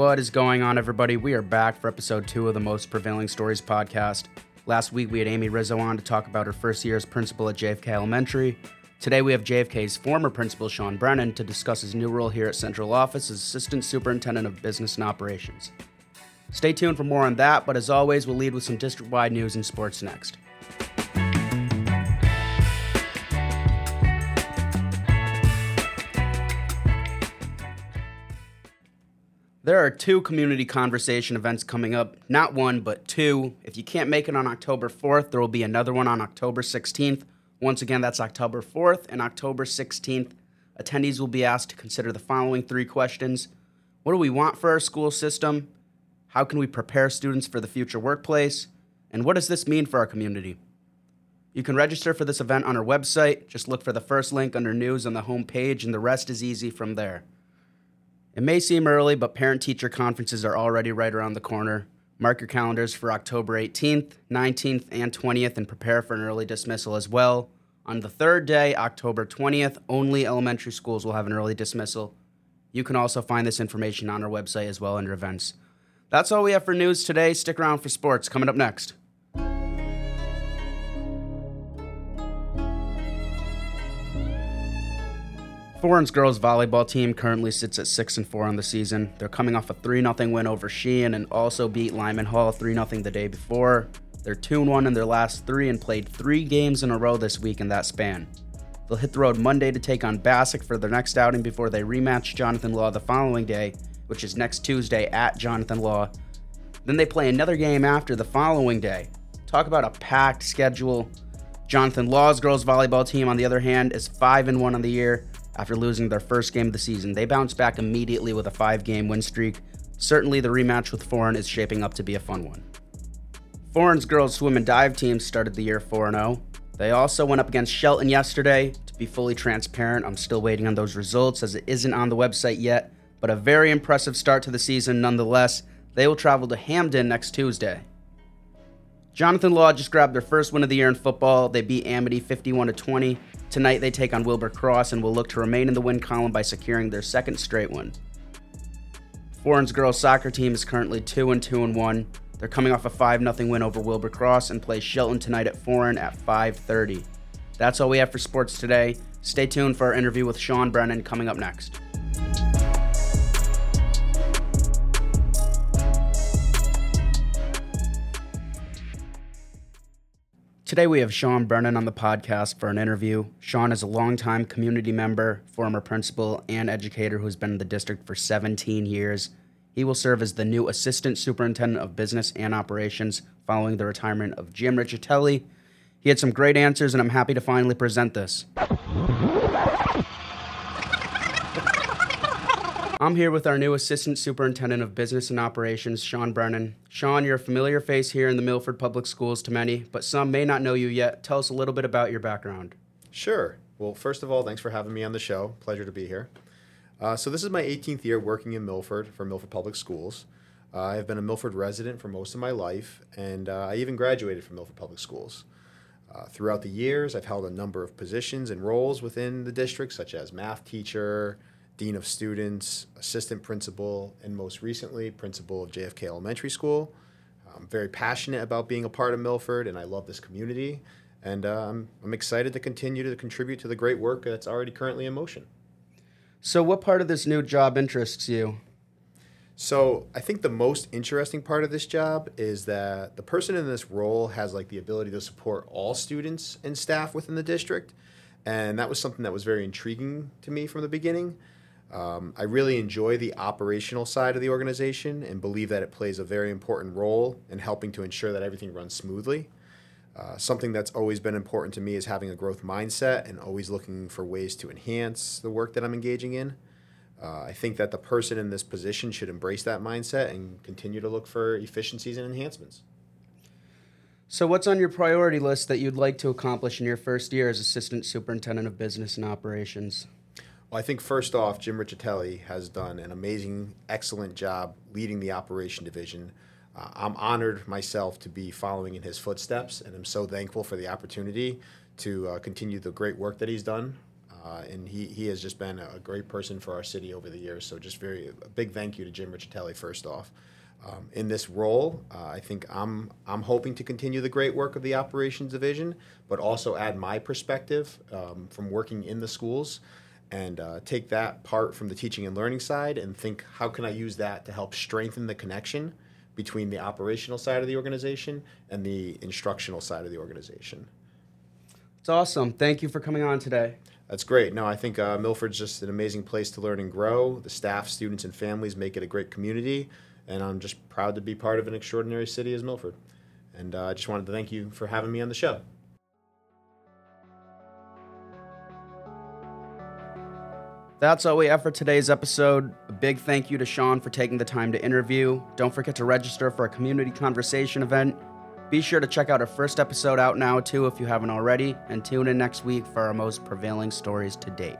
What is going on, everybody? We are back for episode two of the Most Prevailing Stories podcast. Last week, we had Amy Rizzo on to talk about her first year as principal at JFK Elementary. Today, we have JFK's former principal, Sean Brennan, to discuss his new role here at Central Office as Assistant Superintendent of Business and Operations. Stay tuned for more on that, but as always, we'll lead with some district wide news and sports next. There are two community conversation events coming up. Not one, but two. If you can't make it on October 4th, there will be another one on October 16th. Once again, that's October 4th and October 16th. Attendees will be asked to consider the following three questions What do we want for our school system? How can we prepare students for the future workplace? And what does this mean for our community? You can register for this event on our website. Just look for the first link under news on the home page, and the rest is easy from there. It may seem early, but parent teacher conferences are already right around the corner. Mark your calendars for October 18th, 19th, and 20th and prepare for an early dismissal as well. On the third day, October 20th, only elementary schools will have an early dismissal. You can also find this information on our website as well under events. That's all we have for news today. Stick around for sports coming up next. Foran's girls volleyball team currently sits at 6 and 4 on the season. They're coming off a 3 0 win over Sheehan and also beat Lyman Hall 3 0 the day before. They're 2 1 in their last three and played three games in a row this week in that span. They'll hit the road Monday to take on Bassick for their next outing before they rematch Jonathan Law the following day, which is next Tuesday at Jonathan Law. Then they play another game after the following day. Talk about a packed schedule. Jonathan Law's girls volleyball team, on the other hand, is 5 and 1 on the year after losing their first game of the season. They bounce back immediately with a five game win streak. Certainly, the rematch with Foran is shaping up to be a fun one. Foran's girls swim and dive team started the year 4 0. They also went up against Shelton yesterday. To be fully transparent, I'm still waiting on those results as it isn't on the website yet, but a very impressive start to the season nonetheless. They will travel to Hamden next Tuesday. Jonathan Law just grabbed their first win of the year in football. They beat Amity 51 to 20. Tonight they take on Wilbur Cross and will look to remain in the win column by securing their second straight win. Foran's girls soccer team is currently 2 and 2 and 1. They're coming off a 5 0 win over Wilbur Cross and play Shelton tonight at Foran at 5:30. That's all we have for sports today. Stay tuned for our interview with Sean Brennan coming up next. Today we have Sean Brennan on the podcast for an interview. Sean is a longtime community member, former principal, and educator who's been in the district for 17 years. He will serve as the new Assistant Superintendent of Business and Operations following the retirement of Jim Riccitelli. He had some great answers, and I'm happy to finally present this. I'm here with our new Assistant Superintendent of Business and Operations, Sean Brennan. Sean, you're a familiar face here in the Milford Public Schools to many, but some may not know you yet. Tell us a little bit about your background. Sure. Well, first of all, thanks for having me on the show. Pleasure to be here. Uh, so, this is my 18th year working in Milford for Milford Public Schools. Uh, I've been a Milford resident for most of my life, and uh, I even graduated from Milford Public Schools. Uh, throughout the years, I've held a number of positions and roles within the district, such as math teacher, dean of students, assistant principal, and most recently, principal of JFK Elementary School. I'm very passionate about being a part of Milford, and I love this community. And I'm, I'm excited to continue to contribute to the great work that's already currently in motion. So, what part of this new job interests you? So, I think the most interesting part of this job is that the person in this role has like the ability to support all students and staff within the district. And that was something that was very intriguing to me from the beginning. Um, I really enjoy the operational side of the organization and believe that it plays a very important role in helping to ensure that everything runs smoothly. Uh, something that's always been important to me is having a growth mindset and always looking for ways to enhance the work that I'm engaging in. Uh, I think that the person in this position should embrace that mindset and continue to look for efficiencies and enhancements. So, what's on your priority list that you'd like to accomplish in your first year as Assistant Superintendent of Business and Operations? Well, I think first off, Jim Riccitelli has done an amazing, excellent job leading the operation division. Uh, I'm honored myself to be following in his footsteps, and I'm so thankful for the opportunity to uh, continue the great work that he's done. Uh, and he, he has just been a great person for our city over the years. So just very a big thank you to Jim Riccitelli first off. Um, in this role, uh, I think I'm I'm hoping to continue the great work of the operations division, but also add my perspective um, from working in the schools, and uh, take that part from the teaching and learning side and think how can I use that to help strengthen the connection between the operational side of the organization and the instructional side of the organization. It's awesome. Thank you for coming on today. That's great. No, I think uh, Milford's just an amazing place to learn and grow. The staff, students, and families make it a great community and I'm just proud to be part of an extraordinary city as Milford. And uh, I just wanted to thank you for having me on the show. That's all we have for today's episode. A big thank you to Sean for taking the time to interview. Don't forget to register for a community conversation event. Be sure to check out our first episode out now, too, if you haven't already, and tune in next week for our most prevailing stories to date.